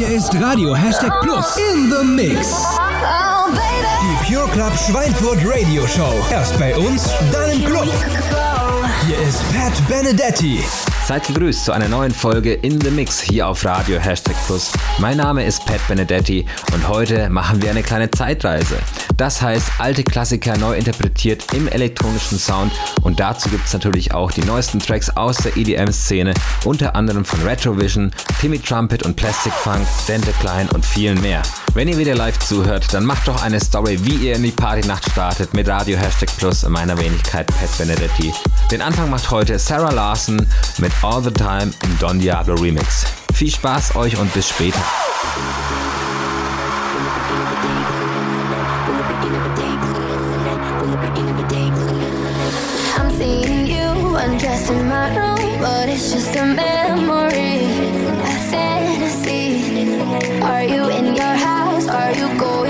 Hier ist Radio Hashtag Plus in the Mix. Die Pure Club Schweinfurt Radio Show. Erst bei uns, dann im Club. Hier ist Pat Benedetti. Seid gegrüßt zu einer neuen Folge In the Mix hier auf Radio Hashtag Plus. Mein Name ist Pat Benedetti und heute machen wir eine kleine Zeitreise. Das heißt, alte Klassiker neu interpretiert im elektronischen Sound und dazu gibt es natürlich auch die neuesten Tracks aus der EDM-Szene, unter anderem von Retrovision, Timmy Trumpet und Plastic Funk, Dente Klein und vielen mehr. Wenn ihr wieder live zuhört, dann macht doch eine Story, wie ihr in die Partynacht startet mit Radio Hashtag Plus und meiner Wenigkeit Pat Benedetti. Den Anfang macht heute Sarah Larson mit All the Time im Don Diablo Remix. Viel Spaß euch und bis später. In. Are you in go.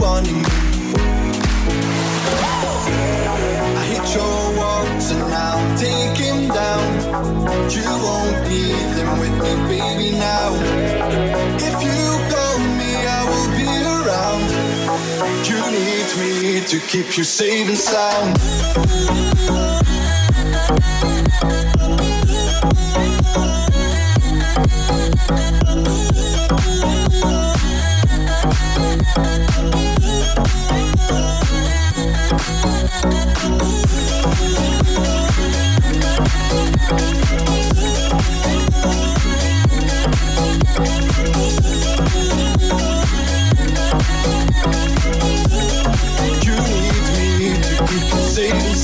Wanting me. I hit your walls and I'll take him down. You won't need them with me, baby, now. If you call me, I will be around. You need me to keep you safe and sound. You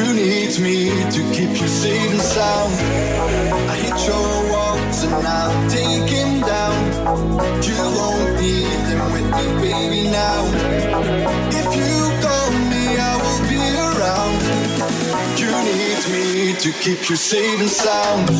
You need me to keep you safe and sound. I hit your walls and I'll take down. You won't need them with me, baby, now. If you call me, I will be around. You need me to keep you safe and sound.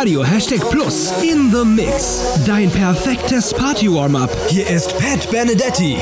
Radio Hashtag Plus in the Mix. Dein perfektes Party-Warm-Up. Hier ist Pat Benedetti.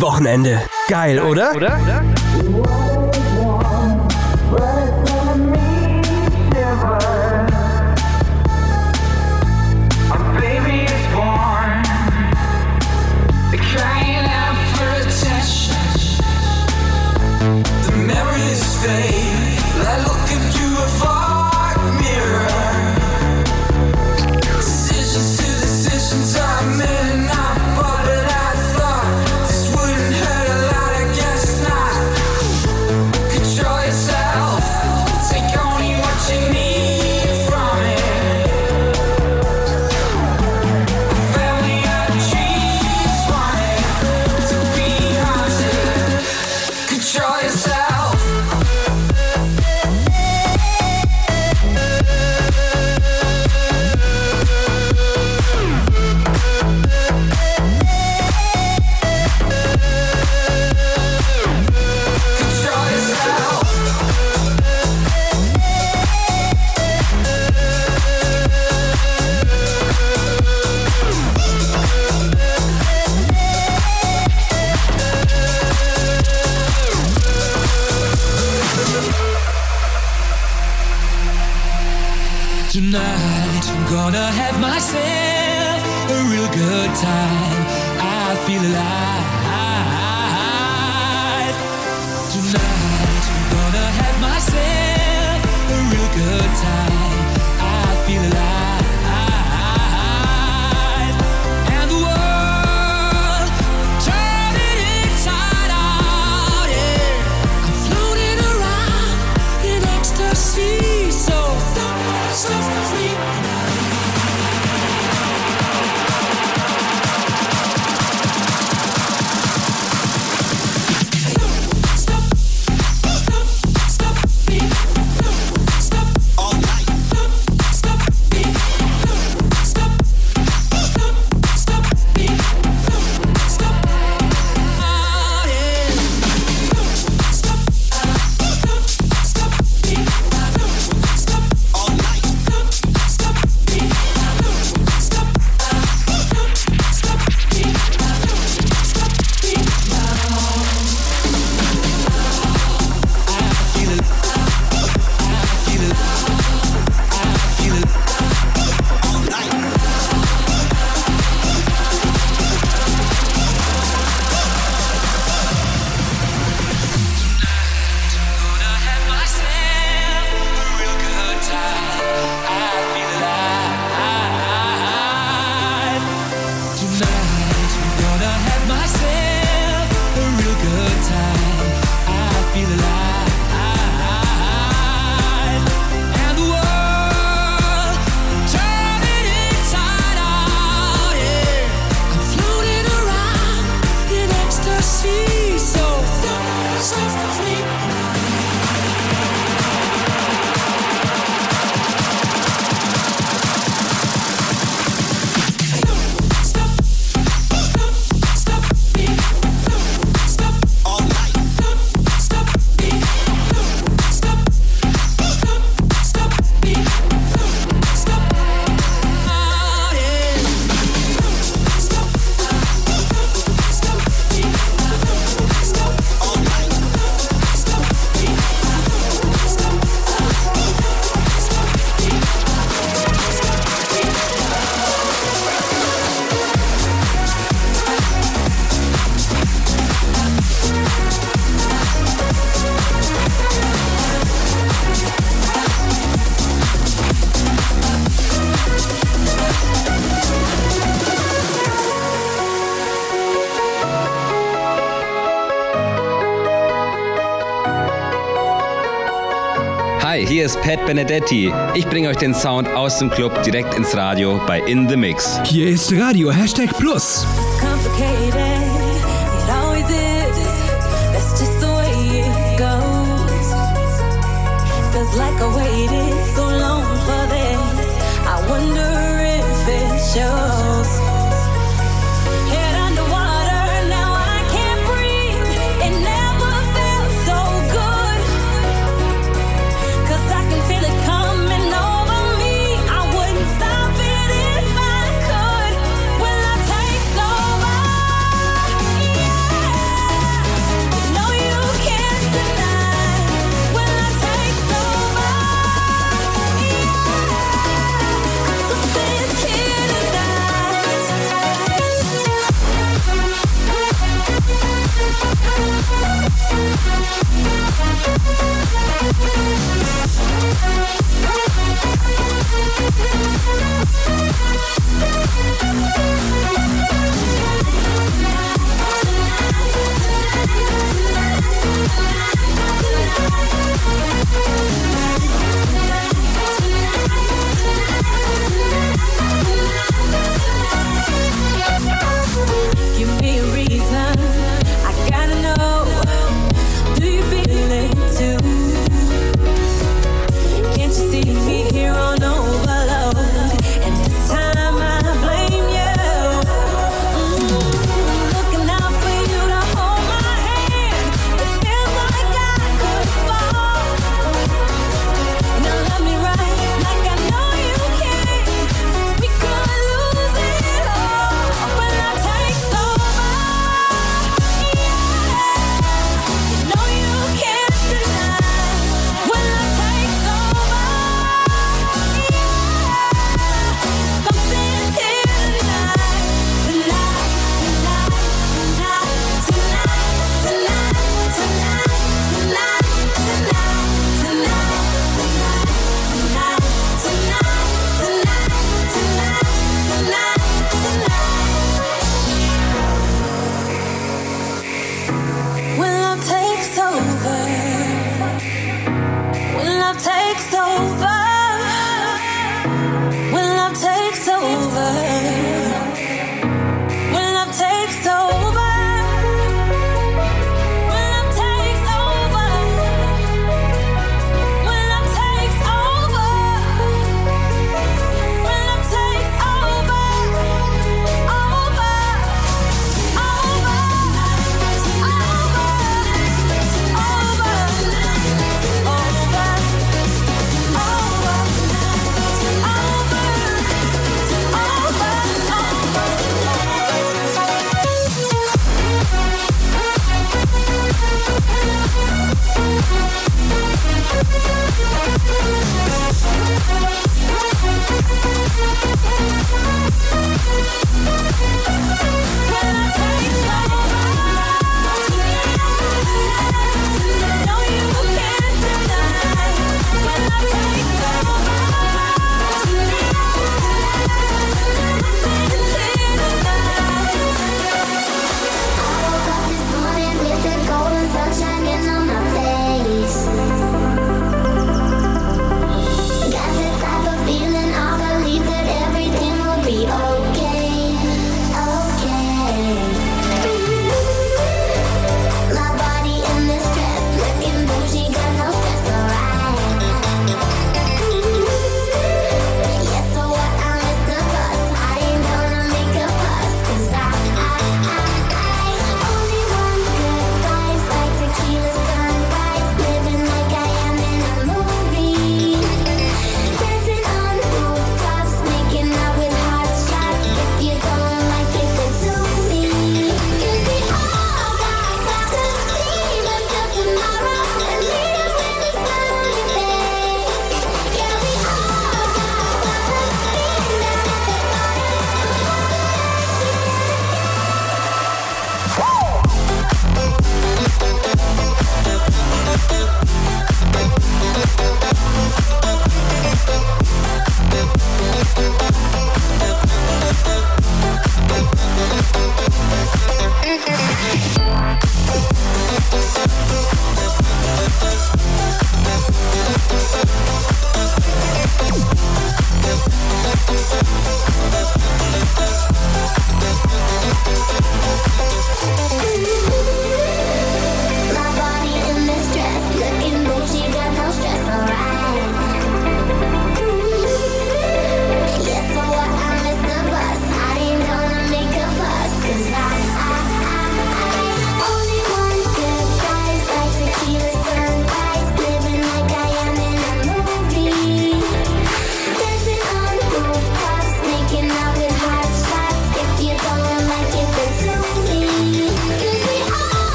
Wochenende. Geil, oder? oder? Pat Benedetti. Ich bringe euch den Sound aus dem Club direkt ins Radio bei In The Mix. Hier ist Radio Hashtag Plus. like Thank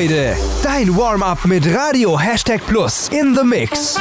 Freude. Dein Warm-up mit Radio Hashtag Plus in the Mix.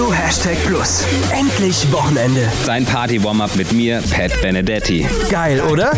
Hashtag Plus. Endlich Wochenende. Sein Party-Warm-Up mit mir, Pat Benedetti. Geil, oder?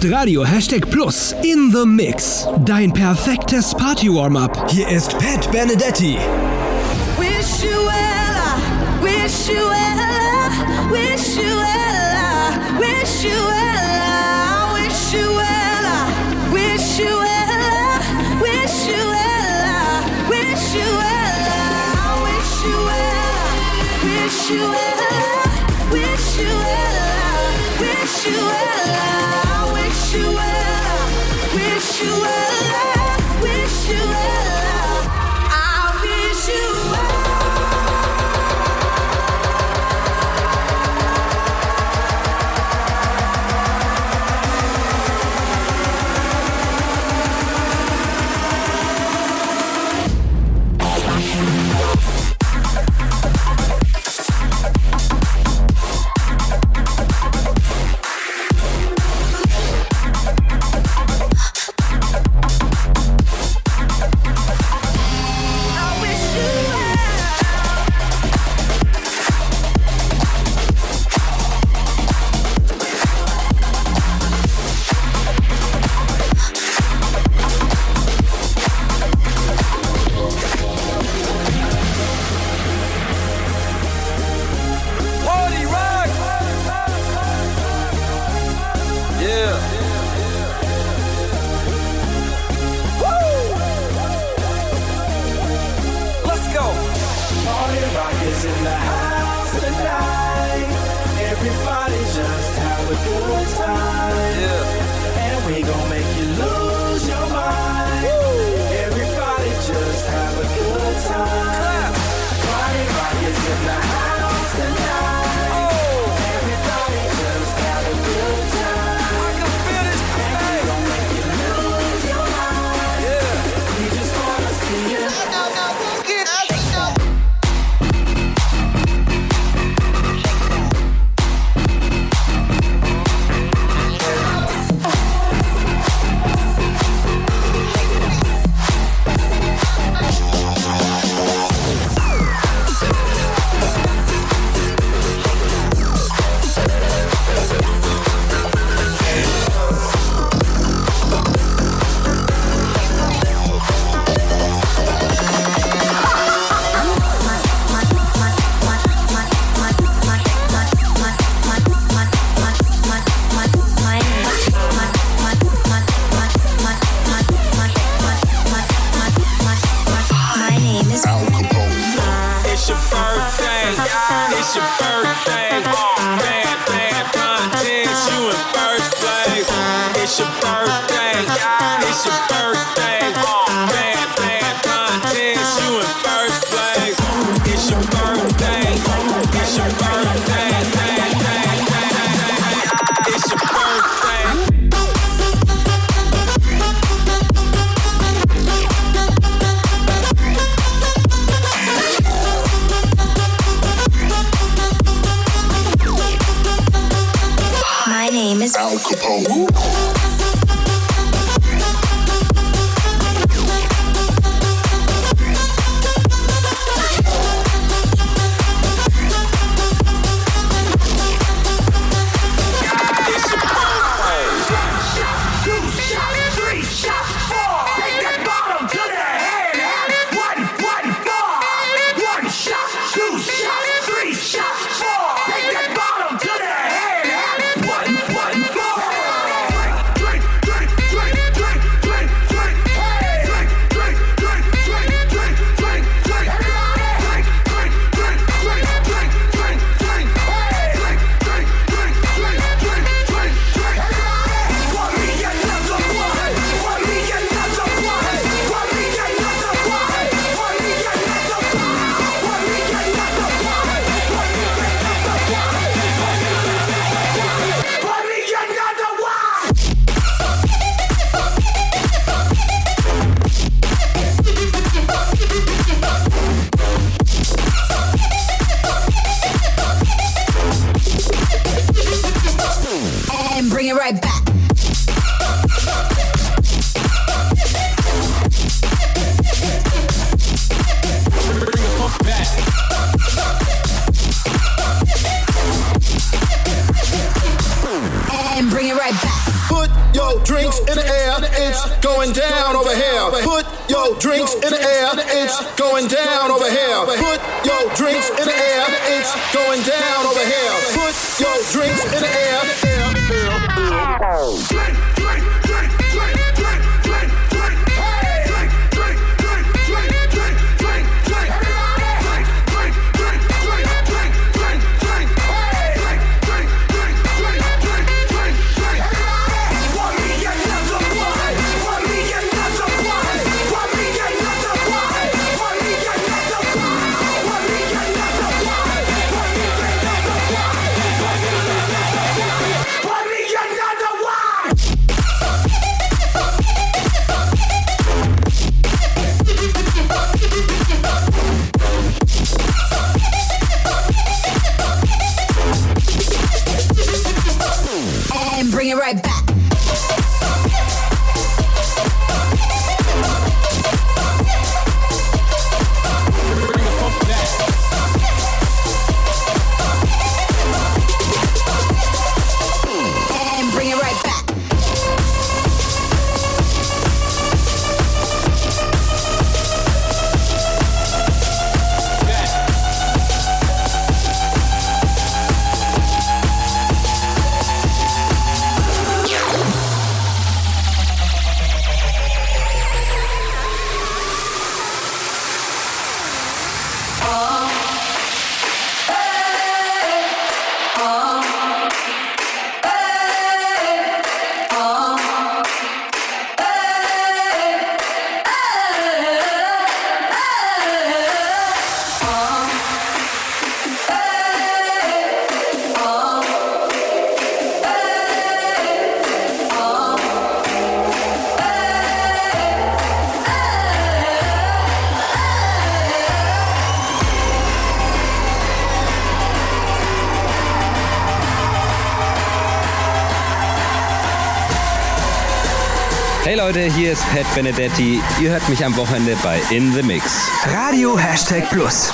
Ist Radio Hashtag Plus in the Mix. Dein perfektes Party-Warm-Up. Hier ist Pat Benedetti. Wish you well, wish you well, wish you well, wish you well, you well, wish you well, wish you well, wish you Leute, hier ist Pat Benedetti. Ihr hört mich am Wochenende bei In the Mix. Radio Hashtag Plus.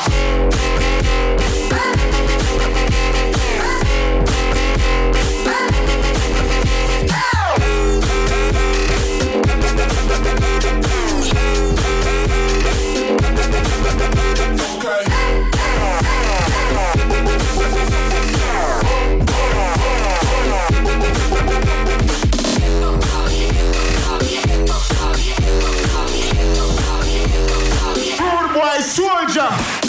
Georgia.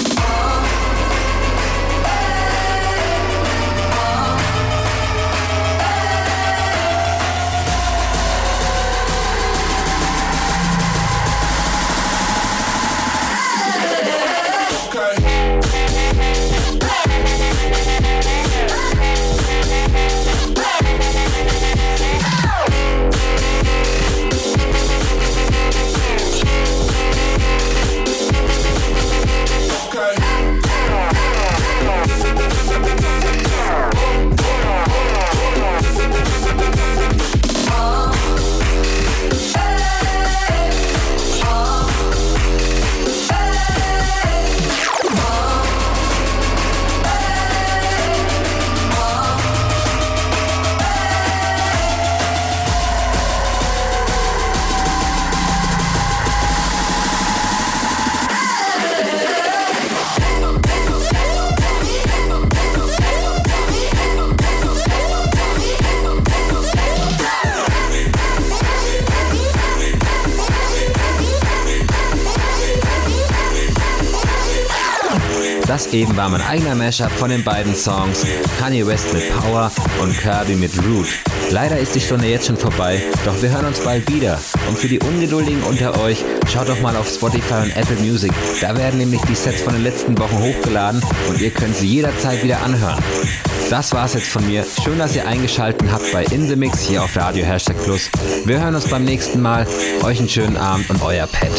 Eben war mein eigener Mashup von den beiden Songs Kanye West mit Power und Kirby mit Root. Leider ist die Stunde jetzt schon vorbei, doch wir hören uns bald wieder. Und für die Ungeduldigen unter euch, schaut doch mal auf Spotify und Apple Music. Da werden nämlich die Sets von den letzten Wochen hochgeladen und ihr könnt sie jederzeit wieder anhören. Das war's jetzt von mir. Schön, dass ihr eingeschaltet habt bei In The Mix hier auf Radio Hashtag Plus. Wir hören uns beim nächsten Mal. Euch einen schönen Abend und euer Pet.